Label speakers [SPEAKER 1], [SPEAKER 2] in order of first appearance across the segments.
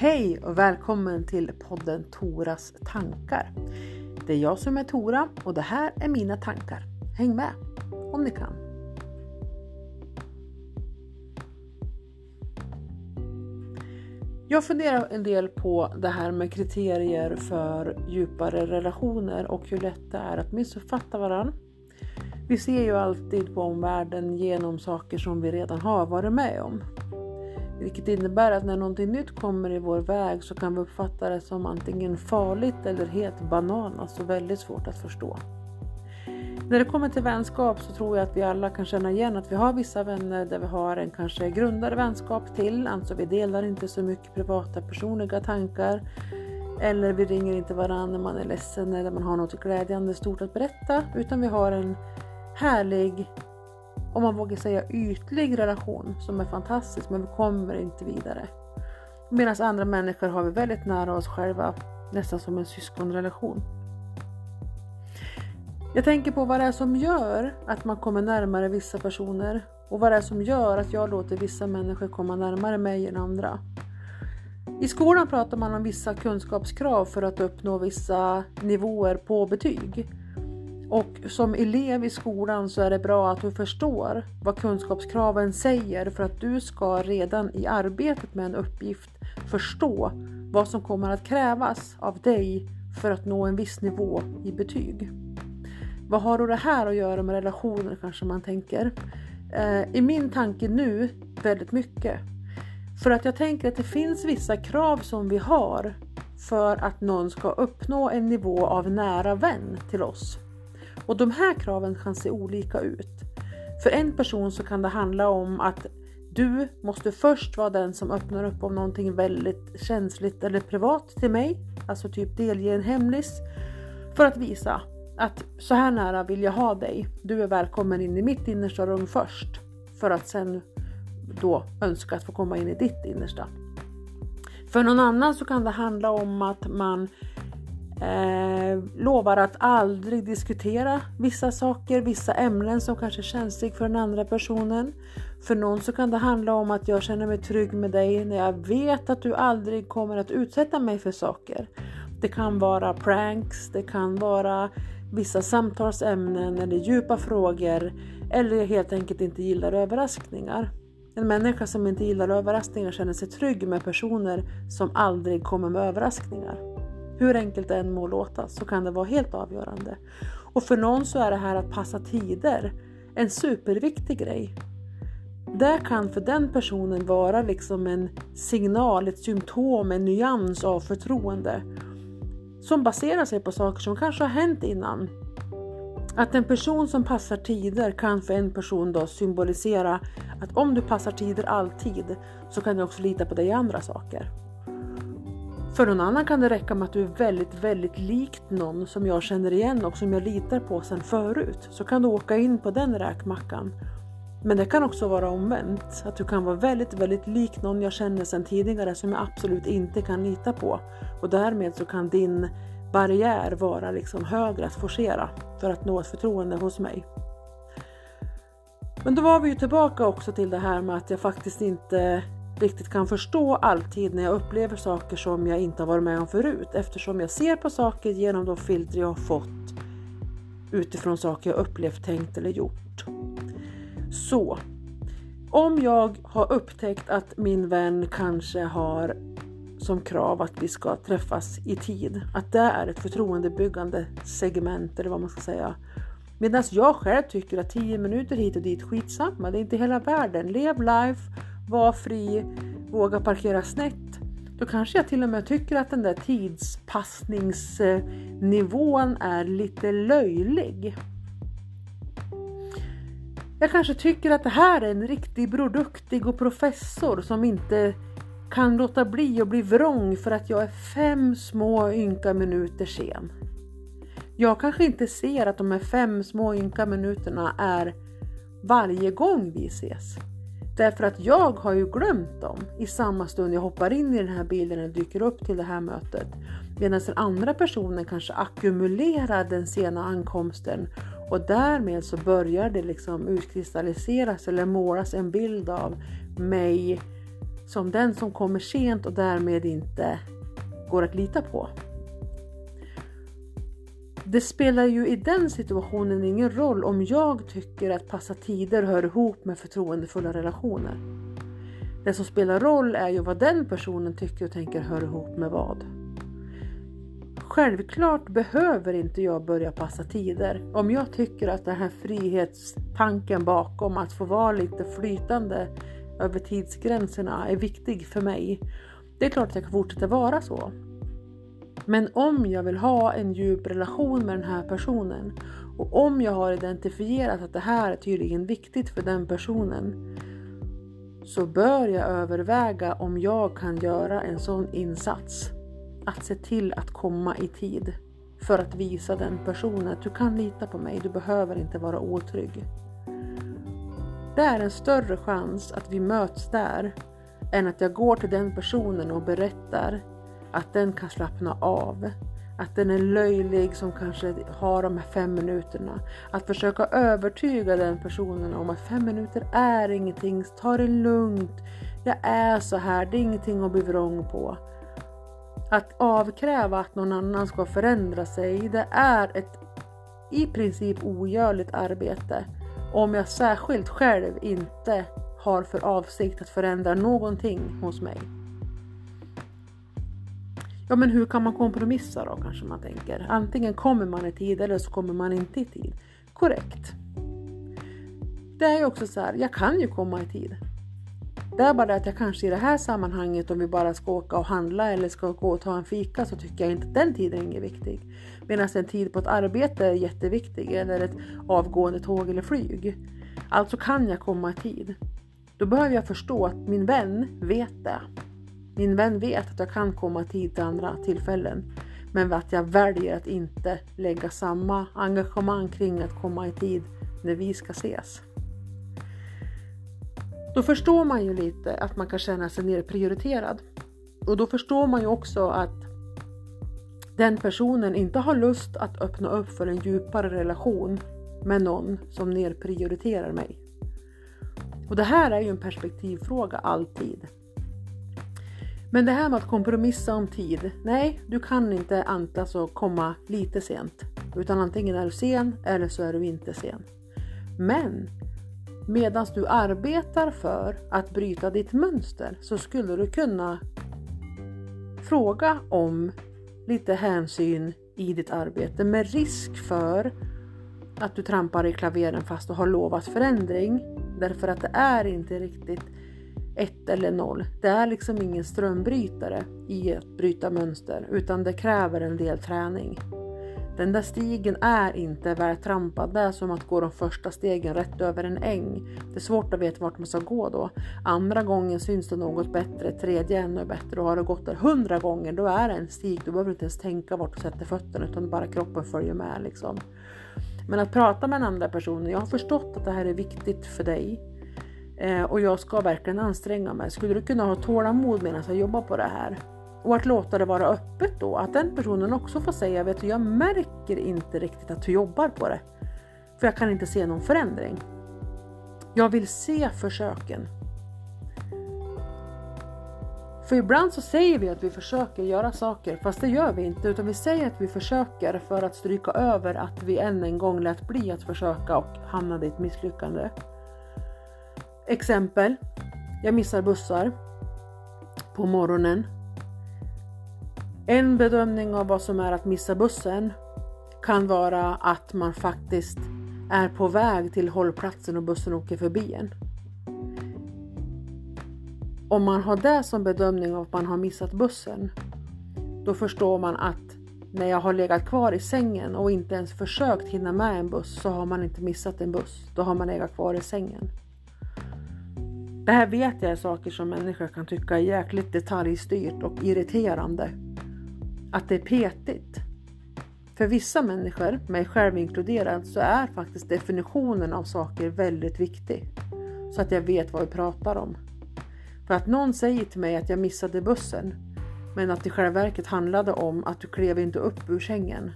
[SPEAKER 1] Hej och välkommen till podden Toras tankar. Det är jag som är Tora och det här är mina tankar. Häng med om ni kan. Jag funderar en del på det här med kriterier för djupare relationer och hur lätt det är att missuppfatta varandra. Vi ser ju alltid på omvärlden genom saker som vi redan har varit med om. Vilket innebär att när någonting nytt kommer i vår väg så kan vi uppfatta det som antingen farligt eller helt banan, alltså väldigt svårt att förstå. När det kommer till vänskap så tror jag att vi alla kan känna igen att vi har vissa vänner där vi har en kanske grundare vänskap till, alltså vi delar inte så mycket privata personliga tankar. Eller vi ringer inte varandra när man är ledsen eller man har något glädjande stort att berätta, utan vi har en härlig, om man vågar säga ytlig relation som är fantastisk men vi kommer inte vidare. Medan andra människor har vi väldigt nära oss själva, nästan som en syskonrelation. Jag tänker på vad det är som gör att man kommer närmare vissa personer och vad det är som gör att jag låter vissa människor komma närmare mig än andra. I skolan pratar man om vissa kunskapskrav för att uppnå vissa nivåer på betyg. Och som elev i skolan så är det bra att du förstår vad kunskapskraven säger för att du ska redan i arbetet med en uppgift förstå vad som kommer att krävas av dig för att nå en viss nivå i betyg. Vad har då det här att göra med relationer kanske man tänker? Eh, I min tanke nu väldigt mycket. För att jag tänker att det finns vissa krav som vi har för att någon ska uppnå en nivå av nära vän till oss. Och de här kraven kan se olika ut. För en person så kan det handla om att du måste först vara den som öppnar upp om någonting väldigt känsligt eller privat till mig, alltså typ delge en hemlis, för att visa att så här nära vill jag ha dig. Du är välkommen in i mitt innersta rum först för att sen då önska att få komma in i ditt innersta. För någon annan så kan det handla om att man eh, lovar att aldrig diskutera vissa saker, vissa ämnen som kanske är känsliga för den andra personen. För någon så kan det handla om att jag känner mig trygg med dig när jag vet att du aldrig kommer att utsätta mig för saker. Det kan vara pranks, det kan vara vissa samtalsämnen eller djupa frågor eller helt enkelt inte gillar överraskningar. En människa som inte gillar överraskningar känner sig trygg med personer som aldrig kommer med överraskningar. Hur enkelt det än må låta så kan det vara helt avgörande. Och för någon så är det här att passa tider en superviktig grej. Det kan för den personen vara liksom en signal, ett symptom, en nyans av förtroende som baserar sig på saker som kanske har hänt innan. Att en person som passar tider kan för en person då symbolisera att om du passar tider alltid så kan du också lita på dig i andra saker. För någon annan kan det räcka med att du är väldigt, väldigt likt någon som jag känner igen och som jag litar på sedan förut. Så kan du åka in på den räkmackan. Men det kan också vara omvänt. Att du kan vara väldigt, väldigt lik någon jag känner sedan tidigare som jag absolut inte kan lita på. Och därmed så kan din barriär vara liksom högre att forcera för att nå ett förtroende hos mig. Men då var vi ju tillbaka också till det här med att jag faktiskt inte riktigt kan förstå alltid när jag upplever saker som jag inte har varit med om förut eftersom jag ser på saker genom de filter jag har fått utifrån saker jag upplevt, tänkt eller gjort. Så om jag har upptäckt att min vän kanske har som krav att vi ska träffas i tid, att det är ett förtroendebyggande segment eller vad man ska säga. Medan jag själv tycker att 10 minuter hit och dit, skitsamma, det är inte hela världen. Lev life, var fri, våga parkera snett. Då kanske jag till och med tycker att den där tidspassningsnivån är lite löjlig. Jag kanske tycker att det här är en riktig produktig och professor som inte kan låta bli att bli vrång för att jag är fem små ynka minuter sen. Jag kanske inte ser att de här fem små ynka minuterna är varje gång vi ses. Därför att jag har ju glömt dem i samma stund jag hoppar in i den här bilden och dyker upp till det här mötet. Medan den andra personen kanske ackumulerar den sena ankomsten och därmed så börjar det liksom utkristalliseras eller målas en bild av mig som den som kommer sent och därmed inte går att lita på. Det spelar ju i den situationen ingen roll om jag tycker att passa tider hör ihop med förtroendefulla relationer. Det som spelar roll är ju vad den personen tycker och tänker hör ihop med vad. Självklart behöver inte jag börja passa tider om jag tycker att den här frihetstanken bakom att få vara lite flytande över tidsgränserna är viktig för mig. Det är klart att jag kan fortsätta vara så. Men om jag vill ha en djup relation med den här personen och om jag har identifierat att det här är tydligen viktigt för den personen så bör jag överväga om jag kan göra en sån insats. Att se till att komma i tid för att visa den personen att du kan lita på mig, du behöver inte vara otrygg. Det är en större chans att vi möts där än att jag går till den personen och berättar att den kan slappna av. Att den är löjlig som kanske har de här fem minuterna. Att försöka övertyga den personen om att fem minuter är ingenting, ta det lugnt. Jag är så här, det är ingenting att bli vrång på. Att avkräva att någon annan ska förändra sig, det är ett i princip ogörligt arbete. Om jag särskilt själv inte har för avsikt att förändra någonting hos mig. Ja, men hur kan man kompromissa då kanske man tänker. Antingen kommer man i tid eller så kommer man inte i tid. Korrekt. Det är ju också så här, jag kan ju komma i tid. Det är bara det att jag kanske i det här sammanhanget om vi bara ska åka och handla eller ska gå och ta en fika så tycker jag inte att den tiden är viktig. Medan en tid på ett arbete är jätteviktig eller ett avgående tåg eller flyg. Alltså kan jag komma i tid. Då behöver jag förstå att min vän vet det. Min vän vet att jag kan komma tid till andra tillfällen, men att jag väljer att inte lägga samma engagemang kring att komma i tid när vi ska ses. Då förstår man ju lite att man kan känna sig nerprioriterad. Och då förstår man ju också att den personen inte har lust att öppna upp för en djupare relation med någon som nerprioriterar mig. Och det här är ju en perspektivfråga alltid. Men det här med att kompromissa om tid. Nej, du kan inte antas att komma lite sent. Utan antingen är du sen eller så är du inte sen. Men medan du arbetar för att bryta ditt mönster så skulle du kunna fråga om lite hänsyn i ditt arbete med risk för att du trampar i klaveren fast du har lovat förändring. Därför att det är inte riktigt ett eller noll. Det är liksom ingen strömbrytare i att bryta mönster utan det kräver en del träning. Den där stigen är inte vältrampad. Det är som att gå de första stegen rätt över en äng. Det är svårt att veta vart man ska gå då. Andra gången syns det något bättre, tredje ännu bättre och har du gått där hundra gånger då är det en stig. Du behöver inte ens tänka vart du sätter fötterna utan bara kroppen följer med liksom. Men att prata med en andra person, jag har förstått att det här är viktigt för dig Eh, och jag ska verkligen anstränga mig. Skulle du kunna ha tålamod medan jag jobbar på det här? Och att låta det vara öppet då, att den personen också får säga, vet du, jag märker inte riktigt att du jobbar på det. För jag kan inte se någon förändring. Jag vill se försöken. För ibland så säger vi att vi försöker göra saker, fast det gör vi inte, utan vi säger att vi försöker för att stryka över att vi än en gång lät bli att försöka och hamnade i ett misslyckande. Exempel. Jag missar bussar på morgonen. En bedömning av vad som är att missa bussen kan vara att man faktiskt är på väg till hållplatsen och bussen åker förbi en. Om man har det som bedömning av att man har missat bussen, då förstår man att när jag har legat kvar i sängen och inte ens försökt hinna med en buss så har man inte missat en buss. Då har man legat kvar i sängen. Det här vet jag är saker som människor kan tycka är jäkligt detaljstyrt och irriterande. Att det är petigt. För vissa människor, mig själv inkluderad, så är faktiskt definitionen av saker väldigt viktig. Så att jag vet vad vi pratar om. För att någon säger till mig att jag missade bussen, men att det i själva verket handlade om att du klev inte upp ur sängen.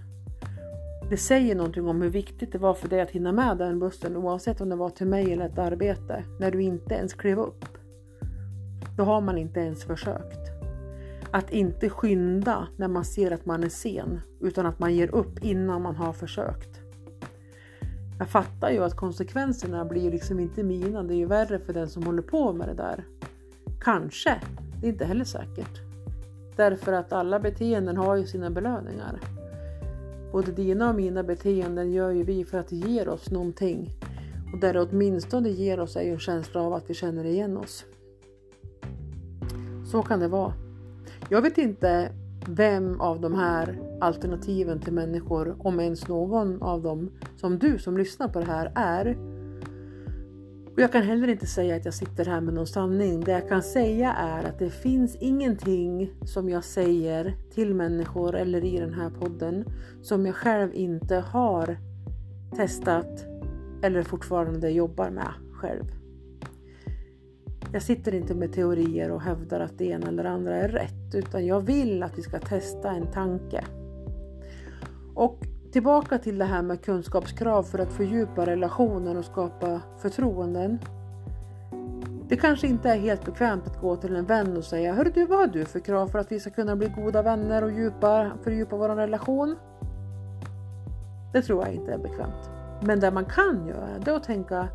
[SPEAKER 1] Det säger någonting om hur viktigt det var för dig att hinna med den bussen oavsett om det var till mig eller ett arbete när du inte ens klev upp. då har man inte ens försökt. Att inte skynda när man ser att man är sen, utan att man ger upp innan man har försökt. Jag fattar ju att konsekvenserna blir liksom inte mina, det är ju värre för den som håller på med det där. Kanske, det är inte heller säkert. Därför att alla beteenden har ju sina belöningar. Både dina och mina beteenden gör ju vi för att det ger oss någonting. Och där det åtminstone ger oss är ju en känsla av att vi känner igen oss. Så kan det vara. Jag vet inte vem av de här alternativen till människor, om ens någon av dem, som du som lyssnar på det här är. Och jag kan heller inte säga att jag sitter här med någon sanning. Det jag kan säga är att det finns ingenting som jag säger till människor eller i den här podden som jag själv inte har testat eller fortfarande jobbar med själv. Jag sitter inte med teorier och hävdar att det ena eller andra är rätt, utan jag vill att vi ska testa en tanke. Och tillbaka till det här med kunskapskrav för att fördjupa relationer och skapa förtroenden. Det kanske inte är helt bekvämt att gå till en vän och säga Hör du, vad har du för krav för att vi ska kunna bli goda vänner och djupa, fördjupa vår relation? Det tror jag inte är bekvämt. Men det man kan göra det är att tänka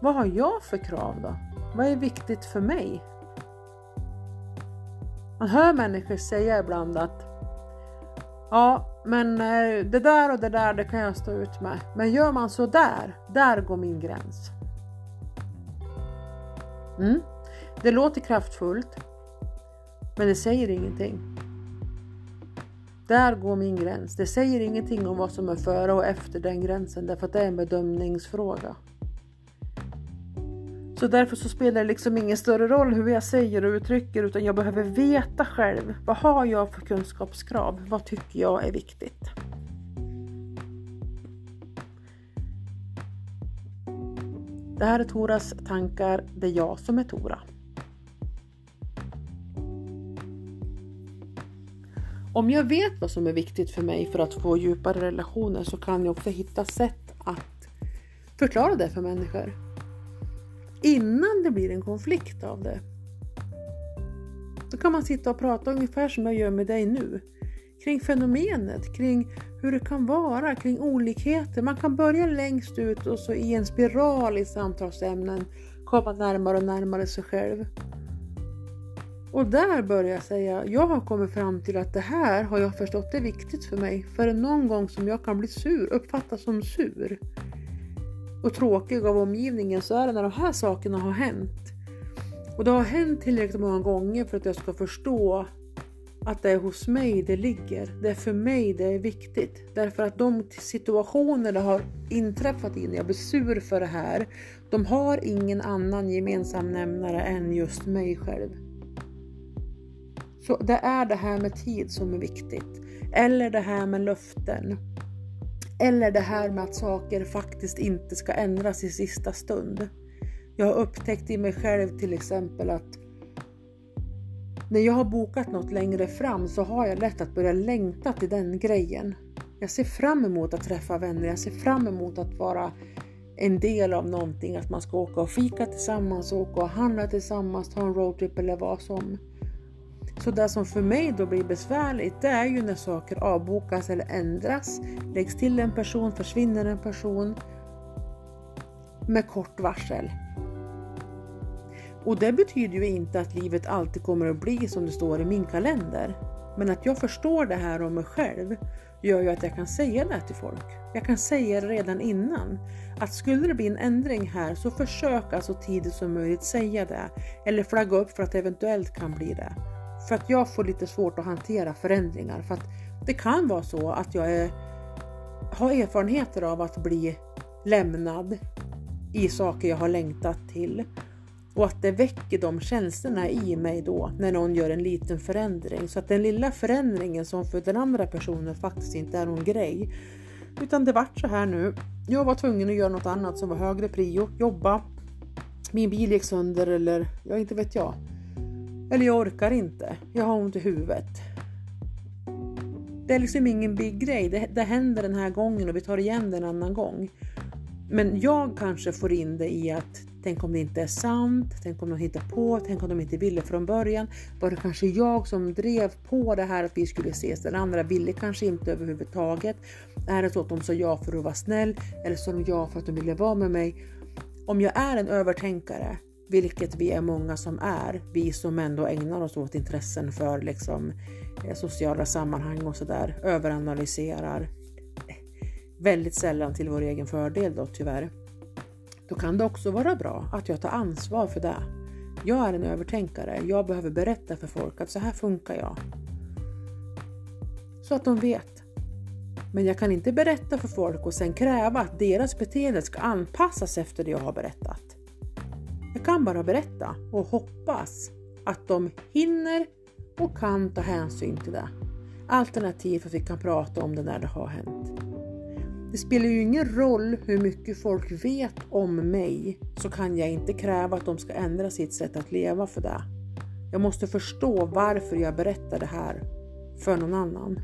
[SPEAKER 1] Vad har jag för krav då? Vad är viktigt för mig? Man hör människor säga ibland att Ja, men eh, det där och det där, det kan jag stå ut med. Men gör man så där, där går min gräns. Mm. Det låter kraftfullt, men det säger ingenting. Där går min gräns. Det säger ingenting om vad som är före och efter den gränsen därför att det är en bedömningsfråga. Så därför så spelar det liksom ingen större roll hur jag säger och uttrycker utan jag behöver veta själv. Vad har jag för kunskapskrav? Vad tycker jag är viktigt? Det här är Toras tankar. Det är jag som är Tora. Om jag vet vad som är viktigt för mig för att få djupare relationer så kan jag också hitta sätt att förklara det för människor innan det blir en konflikt av det. Då kan man sitta och prata ungefär som jag gör med dig nu. Kring fenomenet, kring hur det kan vara, kring olikheter. Man kan börja längst ut och så i en spiral i samtalsämnen komma närmare och närmare sig själv. Och där börjar jag säga, jag har kommit fram till att det här har jag förstått är viktigt för mig. För någon gång som jag kan bli sur, uppfattas som sur och tråkig av omgivningen så är det när de här sakerna har hänt. Och det har hänt tillräckligt många gånger för att jag ska förstå att det är hos mig det ligger. Det är för mig det är viktigt. Därför att de situationer det har inträffat i när jag blir sur för det här, de har ingen annan gemensam nämnare än just mig själv. Så det är det här med tid som är viktigt. Eller det här med löften. Eller det här med att saker faktiskt inte ska ändras i sista stund. Jag har upptäckt i mig själv till exempel att när jag har bokat något längre fram så har jag lätt att börja längta till den grejen. Jag ser fram emot att träffa vänner, jag ser fram emot att vara en del av någonting, att man ska åka och fika tillsammans, åka och handla tillsammans, ta en roadtrip eller vad som. Så det som för mig då blir besvärligt det är ju när saker avbokas eller ändras, läggs till en person, försvinner en person med kort varsel. Och det betyder ju inte att livet alltid kommer att bli som det står i min kalender. Men att jag förstår det här om mig själv gör ju att jag kan säga det till folk. Jag kan säga det redan innan. Att skulle det bli en ändring här så försök alltså tidigt som möjligt säga det. Eller flagga upp för att det eventuellt kan bli det. För att jag får lite svårt att hantera förändringar. För att det kan vara så att jag är, har erfarenheter av att bli lämnad i saker jag har längtat till. Och att det väcker de känslorna i mig då när någon gör en liten förändring. Så att den lilla förändringen som för den andra personen faktiskt inte är någon grej. Utan det vart så här nu. Jag var tvungen att göra något annat som var högre prio. Jobba. Min bil gick sönder eller ja, inte vet jag. Eller jag orkar inte. Jag har ont i huvudet. Det är liksom ingen big grej. Det, det händer den här gången och vi tar igen det en annan gång. Men jag kanske får in det i att Tänk om det inte är sant? Tänk om de hittar på? Tänk om de inte ville från början? Var det kanske jag som drev på det här att vi skulle ses? Den andra ville kanske inte överhuvudtaget. Är det så att de sa ja för att vara snäll? Eller sa de ja för att de ville vara med mig? Om jag är en övertänkare, vilket vi är många som är, vi som ändå ägnar oss åt intressen för liksom, eh, sociala sammanhang och sådär, överanalyserar, väldigt sällan till vår egen fördel då tyvärr. Då kan det också vara bra att jag tar ansvar för det. Jag är en övertänkare. Jag behöver berätta för folk att så här funkar jag. Så att de vet. Men jag kan inte berätta för folk och sen kräva att deras beteende ska anpassas efter det jag har berättat. Jag kan bara berätta och hoppas att de hinner och kan ta hänsyn till det. Alternativt att vi kan prata om det när det har hänt. Det spelar ju ingen roll hur mycket folk vet om mig så kan jag inte kräva att de ska ändra sitt sätt att leva för det. Jag måste förstå varför jag berättar det här för någon annan.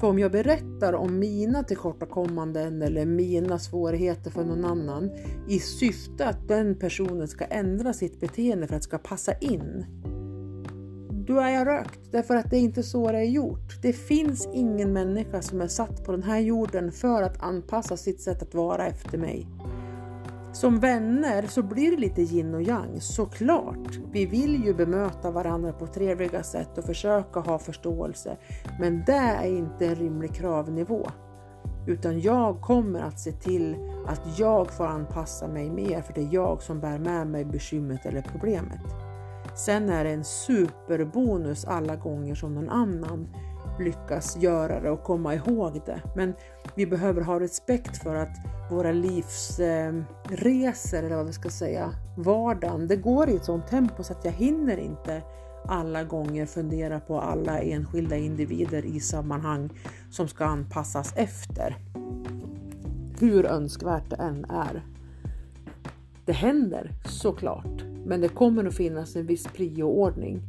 [SPEAKER 1] För om jag berättar om mina tillkortakommanden eller mina svårigheter för någon annan i syfte att den personen ska ändra sitt beteende för att det ska passa in då är jag rökt. Därför att det är inte så det är gjort. Det finns ingen människa som är satt på den här jorden för att anpassa sitt sätt att vara efter mig. Som vänner så blir det lite yin och yang, såklart. Vi vill ju bemöta varandra på trevliga sätt och försöka ha förståelse. Men det är inte en rimlig kravnivå. Utan jag kommer att se till att jag får anpassa mig mer för det är jag som bär med mig bekymret eller problemet. Sen är det en superbonus alla gånger som någon annan lyckas göra det och komma ihåg det. Men vi behöver ha respekt för att våra livsresor, eh, eller vad vi ska säga, vardagen, det går i ett sånt tempo så att jag hinner inte alla gånger fundera på alla enskilda individer i sammanhang som ska anpassas efter. Hur önskvärt det än är. Det händer såklart. Men det kommer att finnas en viss prioordning.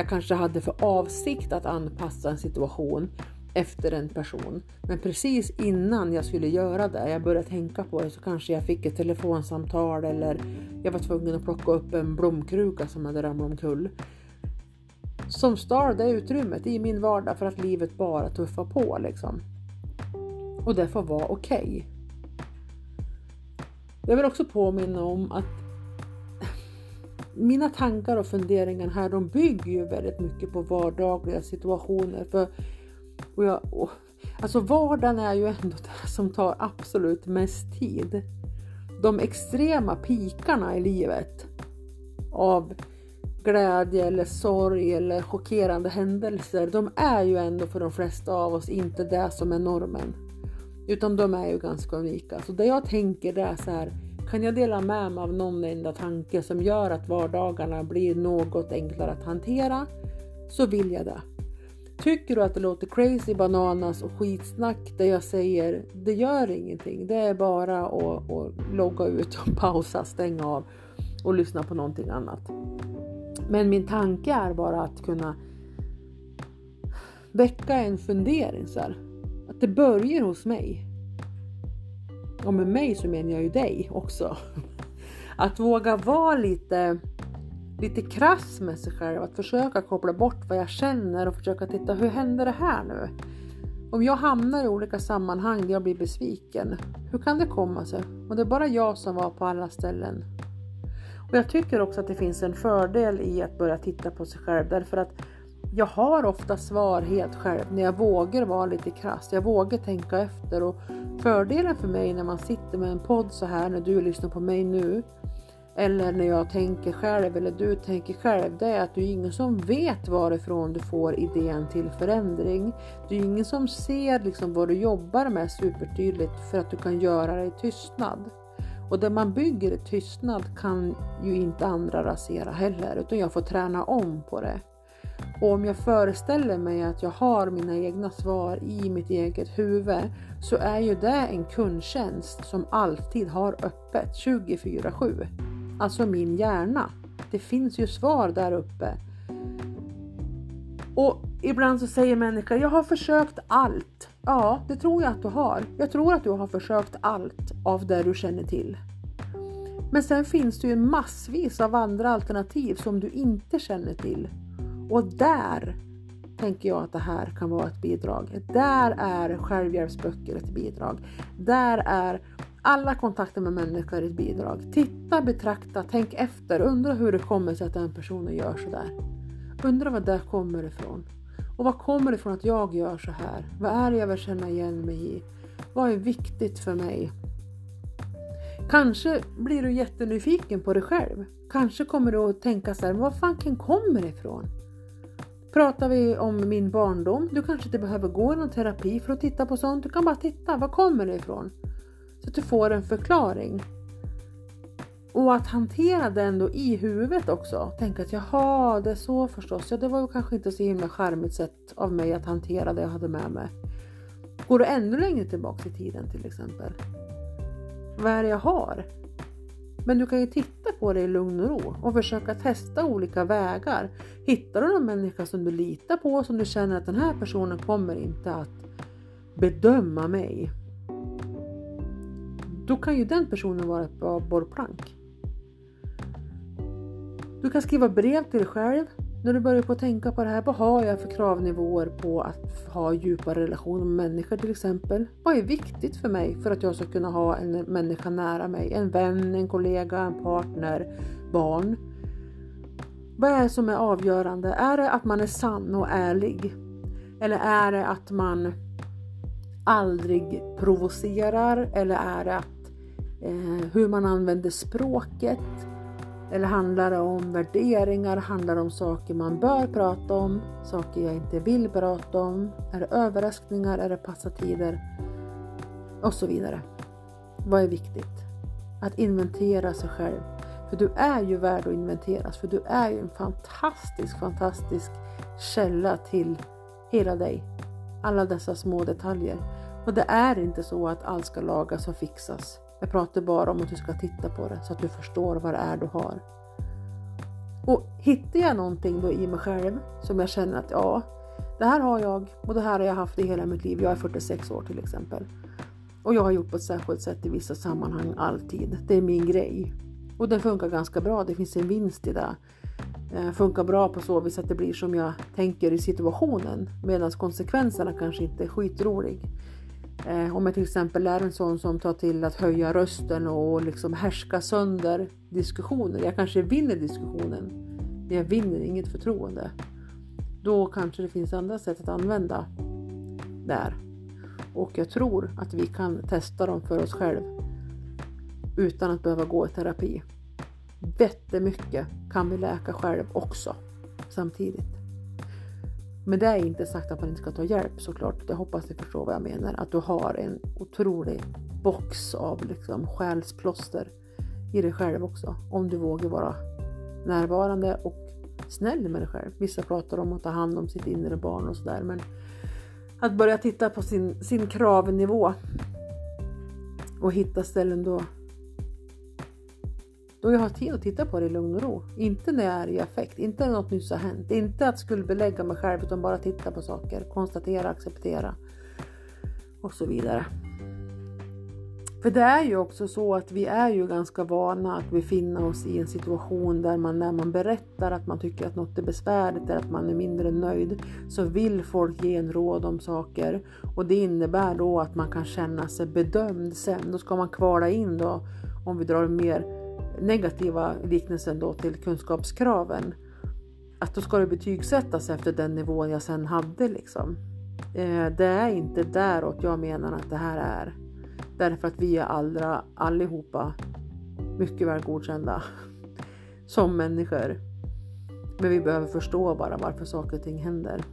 [SPEAKER 1] Jag kanske hade för avsikt att anpassa en situation efter en person. Men precis innan jag skulle göra det, jag började tänka på det, så kanske jag fick ett telefonsamtal eller jag var tvungen att plocka upp en blomkruka som hade ramlat omkull. Som stal det utrymmet i min vardag för att livet bara tuffar på liksom. Och det får vara okej. Okay. Jag vill också påminna om att mina tankar och funderingar här de bygger ju väldigt mycket på vardagliga situationer. För, och jag, och, alltså vardagen är ju ändå det som tar absolut mest tid. De extrema pikarna i livet av glädje eller sorg eller chockerande händelser, de är ju ändå för de flesta av oss inte det som är normen. Utan de är ju ganska unika. Så det jag tänker det är så här, kan jag dela med mig av någon enda tanke som gör att vardagarna blir något enklare att hantera så vill jag det. Tycker du att det låter crazy bananas och skitsnack där jag säger det gör ingenting. Det är bara att, att logga ut och pausa, stänga av och lyssna på någonting annat. Men min tanke är bara att kunna väcka en fundering så här. Att det börjar hos mig. Och med mig så menar jag ju dig också. Att våga vara lite, lite krass med sig själv, att försöka koppla bort vad jag känner och försöka titta hur händer det här nu? Om jag hamnar i olika sammanhang där jag blir besviken, hur kan det komma sig? Och det är bara jag som var på alla ställen. Och Jag tycker också att det finns en fördel i att börja titta på sig själv därför att jag har ofta svar helt själv när jag vågar vara lite krass. Jag vågar tänka efter och fördelen för mig när man sitter med en podd så här när du lyssnar på mig nu eller när jag tänker själv eller du tänker själv, det är att du är ingen som vet varifrån du får idén till förändring. Du är ingen som ser liksom vad du jobbar med supertydligt för att du kan göra det i tystnad. Och det man bygger i tystnad kan ju inte andra rasera heller, utan jag får träna om på det. Och om jag föreställer mig att jag har mina egna svar i mitt eget huvud så är ju det en kundtjänst som alltid har öppet 24-7. Alltså min hjärna. Det finns ju svar där uppe. Och ibland så säger människor, jag har försökt allt. Ja, det tror jag att du har. Jag tror att du har försökt allt av det du känner till. Men sen finns det ju massvis av andra alternativ som du inte känner till. Och där tänker jag att det här kan vara ett bidrag. Där är självhjälpsböcker ett bidrag. Där är alla kontakter med människor ett bidrag. Titta, betrakta, tänk efter. Undra hur det kommer sig att den personen gör sådär. Undra vad det kommer ifrån. Och vad kommer det ifrån att jag gör så här? Vad är det jag vill känna igen mig i? Vad är viktigt för mig? Kanske blir du jättenyfiken på dig själv. Kanske kommer du att tänka så här, men var fanken kommer det ifrån? Pratar vi om min barndom? Du kanske inte behöver gå i någon terapi för att titta på sånt. Du kan bara titta, var kommer det ifrån? Så att du får en förklaring. Och att hantera den då i huvudet också. Tänka att jaha, det är så förstås. Ja, det var ju kanske inte så himla charmigt sätt av mig att hantera det jag hade med mig. Går du ännu längre tillbaka i tiden till exempel? Vad är det jag har? Men du kan ju titta på det i lugn och ro och försöka testa olika vägar. Hittar du någon människa som du litar på, som du känner att den här personen kommer inte att bedöma mig. Då kan ju den personen vara ett bra bollplank. Du kan skriva brev till dig själv när du börjar på att tänka på det här. Vad har jag för kravnivåer på att ha djupare relationer med människor till exempel? Vad är viktigt för mig för att jag ska kunna ha en människa nära mig? En vän, en kollega, en partner, barn. Vad är det som är avgörande? Är det att man är sann och ärlig? Eller är det att man aldrig provocerar? Eller är det att, eh, hur man använder språket? Eller handlar det om värderingar? Handlar det om saker man bör prata om? Saker jag inte vill prata om? Är det överraskningar? Är det passatider? Och så vidare. Vad är viktigt? Att inventera sig själv. För du är ju värd att inventeras. För du är ju en fantastisk, fantastisk källa till hela dig. Alla dessa små detaljer. Och det är inte så att allt ska lagas och fixas. Jag pratar bara om att du ska titta på det så att du förstår vad det är du har. Och hittar jag någonting då i mig själv som jag känner att ja, det här har jag och det här har jag haft i hela mitt liv. Jag är 46 år till exempel. Och jag har gjort på ett särskilt sätt i vissa sammanhang alltid. Det är min grej. Och den funkar ganska bra. Det finns en vinst i det. Det funkar bra på så vis att det blir som jag tänker i situationen medan konsekvenserna kanske inte är skitrolig. Eh, om jag till exempel är en sån som tar till att höja rösten och liksom härska sönder diskussioner. Jag kanske vinner diskussionen, men jag vinner inget förtroende. Då kanske det finns andra sätt att använda där. Och jag tror att vi kan testa dem för oss själva utan att behöva gå i terapi. Jättemycket kan vi läka själv också samtidigt. Men det är inte sagt att man inte ska ta hjälp såklart. Jag hoppas ni förstår vad jag menar. Att du har en otrolig box av liksom själsplåster i dig själv också. Om du vågar vara närvarande och snäll med dig själv. Vissa pratar om att ta hand om sitt inre barn och sådär. Men att börja titta på sin, sin kravnivå och hitta ställen då då jag har tid att titta på det i lugn och ro. Inte när jag är i affekt, inte när något nyss har hänt. Inte att skuldbelägga mig själv utan bara titta på saker, konstatera, acceptera och så vidare. För det är ju också så att vi är ju ganska vana att befinna oss i en situation där man när man berättar att man tycker att något är besvärligt eller att man är mindre nöjd så vill folk ge en råd om saker och det innebär då att man kan känna sig bedömd sen. Då ska man kvala in då om vi drar mer negativa liknelsen då till kunskapskraven. Att då ska det betygsättas efter den nivån jag sen hade liksom. Eh, det är inte däråt jag menar att det här är. Därför att vi är allra, allihopa mycket väl godkända som människor. Men vi behöver förstå bara varför saker och ting händer.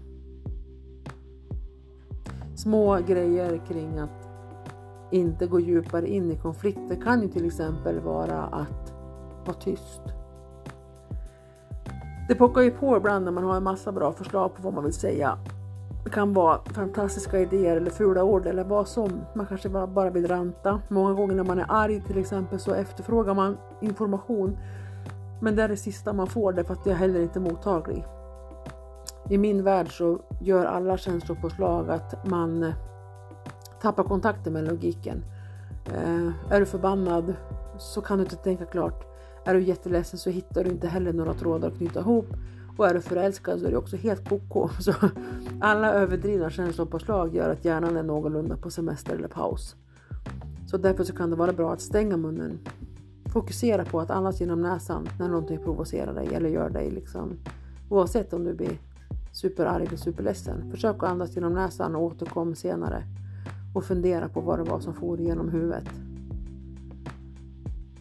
[SPEAKER 1] Små grejer kring att inte gå djupare in i konflikter kan ju till exempel vara att var tyst. Det pockar ju på ibland när man har en massa bra förslag på vad man vill säga. Det kan vara fantastiska idéer eller fula ord eller vad som. Man kanske bara vill ranta. Många gånger när man är arg till exempel så efterfrågar man information. Men det är det sista man får därför att jag är heller inte mottaglig. I min värld så gör alla känslopåslag att man eh, tappar kontakten med logiken. Eh, är du förbannad så kan du inte tänka klart. Är du jätteledsen så hittar du inte heller några trådar att knyta ihop. Och är du förälskad så är du också helt koko. Så alla överdrivna känslopåslag gör att hjärnan är någorlunda på semester eller paus. Så därför så kan det vara bra att stänga munnen. Fokusera på att andas genom näsan när någonting provocerar dig eller gör dig liksom oavsett om du blir superarg eller superledsen. Försök att andas genom näsan och återkom senare och fundera på vad det var som for genom huvudet.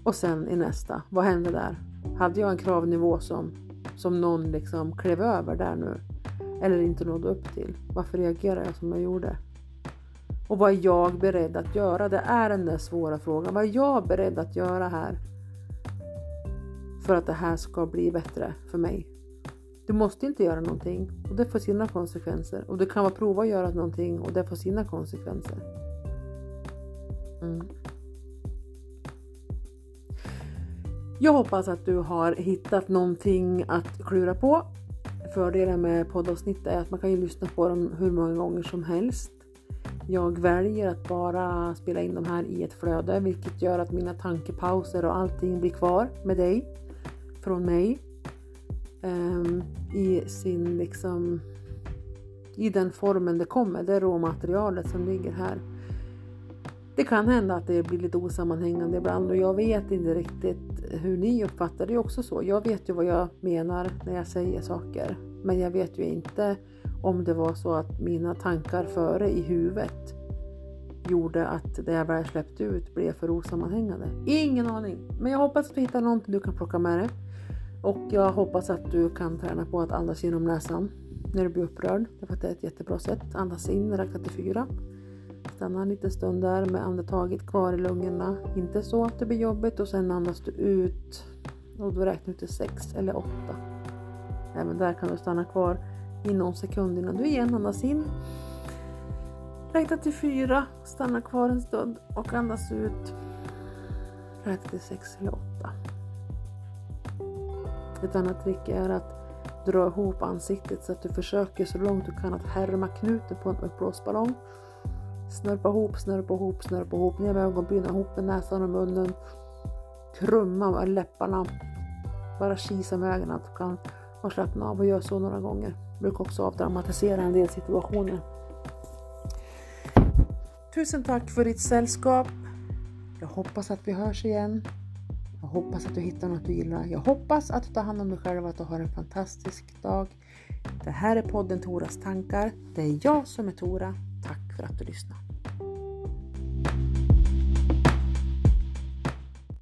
[SPEAKER 1] Och sen i nästa, vad hände där? Hade jag en kravnivå som, som någon liksom klev över där nu? Eller inte nådde upp till? Varför reagerade jag som jag gjorde? Och vad är jag beredd att göra? Det är den där svåra frågan. Vad är jag beredd att göra här? För att det här ska bli bättre för mig. Du måste inte göra någonting och det får sina konsekvenser. Och du kan vara prova att göra någonting och det får sina konsekvenser. Mm. Jag hoppas att du har hittat någonting att klura på. Fördelen med poddavsnitt är att man kan ju lyssna på dem hur många gånger som helst. Jag väljer att bara spela in de här i ett flöde vilket gör att mina tankepauser och allting blir kvar med dig från mig um, i sin liksom i den formen det kommer, det råmaterialet som ligger här. Det kan hända att det blir lite osammanhängande ibland och jag vet inte riktigt hur ni uppfattar det också så. Jag vet ju vad jag menar när jag säger saker, men jag vet ju inte om det var så att mina tankar före i huvudet gjorde att det jag väl släppte ut blev för osammanhängande. Ingen aning, men jag hoppas att du hittar någonting du kan plocka med dig. Och jag hoppas att du kan träna på att andas genom näsan när du blir upprörd. Därför att det är ett jättebra sätt. Andas in, räkna till fyra. Stanna en liten stund där med andetaget kvar i lungorna. Inte så att det blir jobbigt och sen andas du ut. Och då räknar du till 6 eller 8. Även där kan du stanna kvar i någon sekund innan du igen andas in. Räkna till 4, stanna kvar en stund och andas ut. Räkna till 6 eller 8. Ett annat trick är att dra ihop ansiktet så att du försöker så långt du kan att härma knuten på en uppblåsballong. Snörpa ihop, snörpa ihop, snörpa ihop ner med ögonbrynen, ihop med näsan och munnen. Krumma med läpparna. Bara kisa med ögonen att du kan och slappna av och gör så några gånger. Jag brukar också avdramatisera en del situationer. Tusen tack för ditt sällskap. Jag hoppas att vi hörs igen. Jag hoppas att du hittar något du gillar. Jag hoppas att du tar hand om dig själv och att du har en fantastisk dag. Det här är podden Toras tankar. Det är jag som är Tora. Tack för att du lyssnade.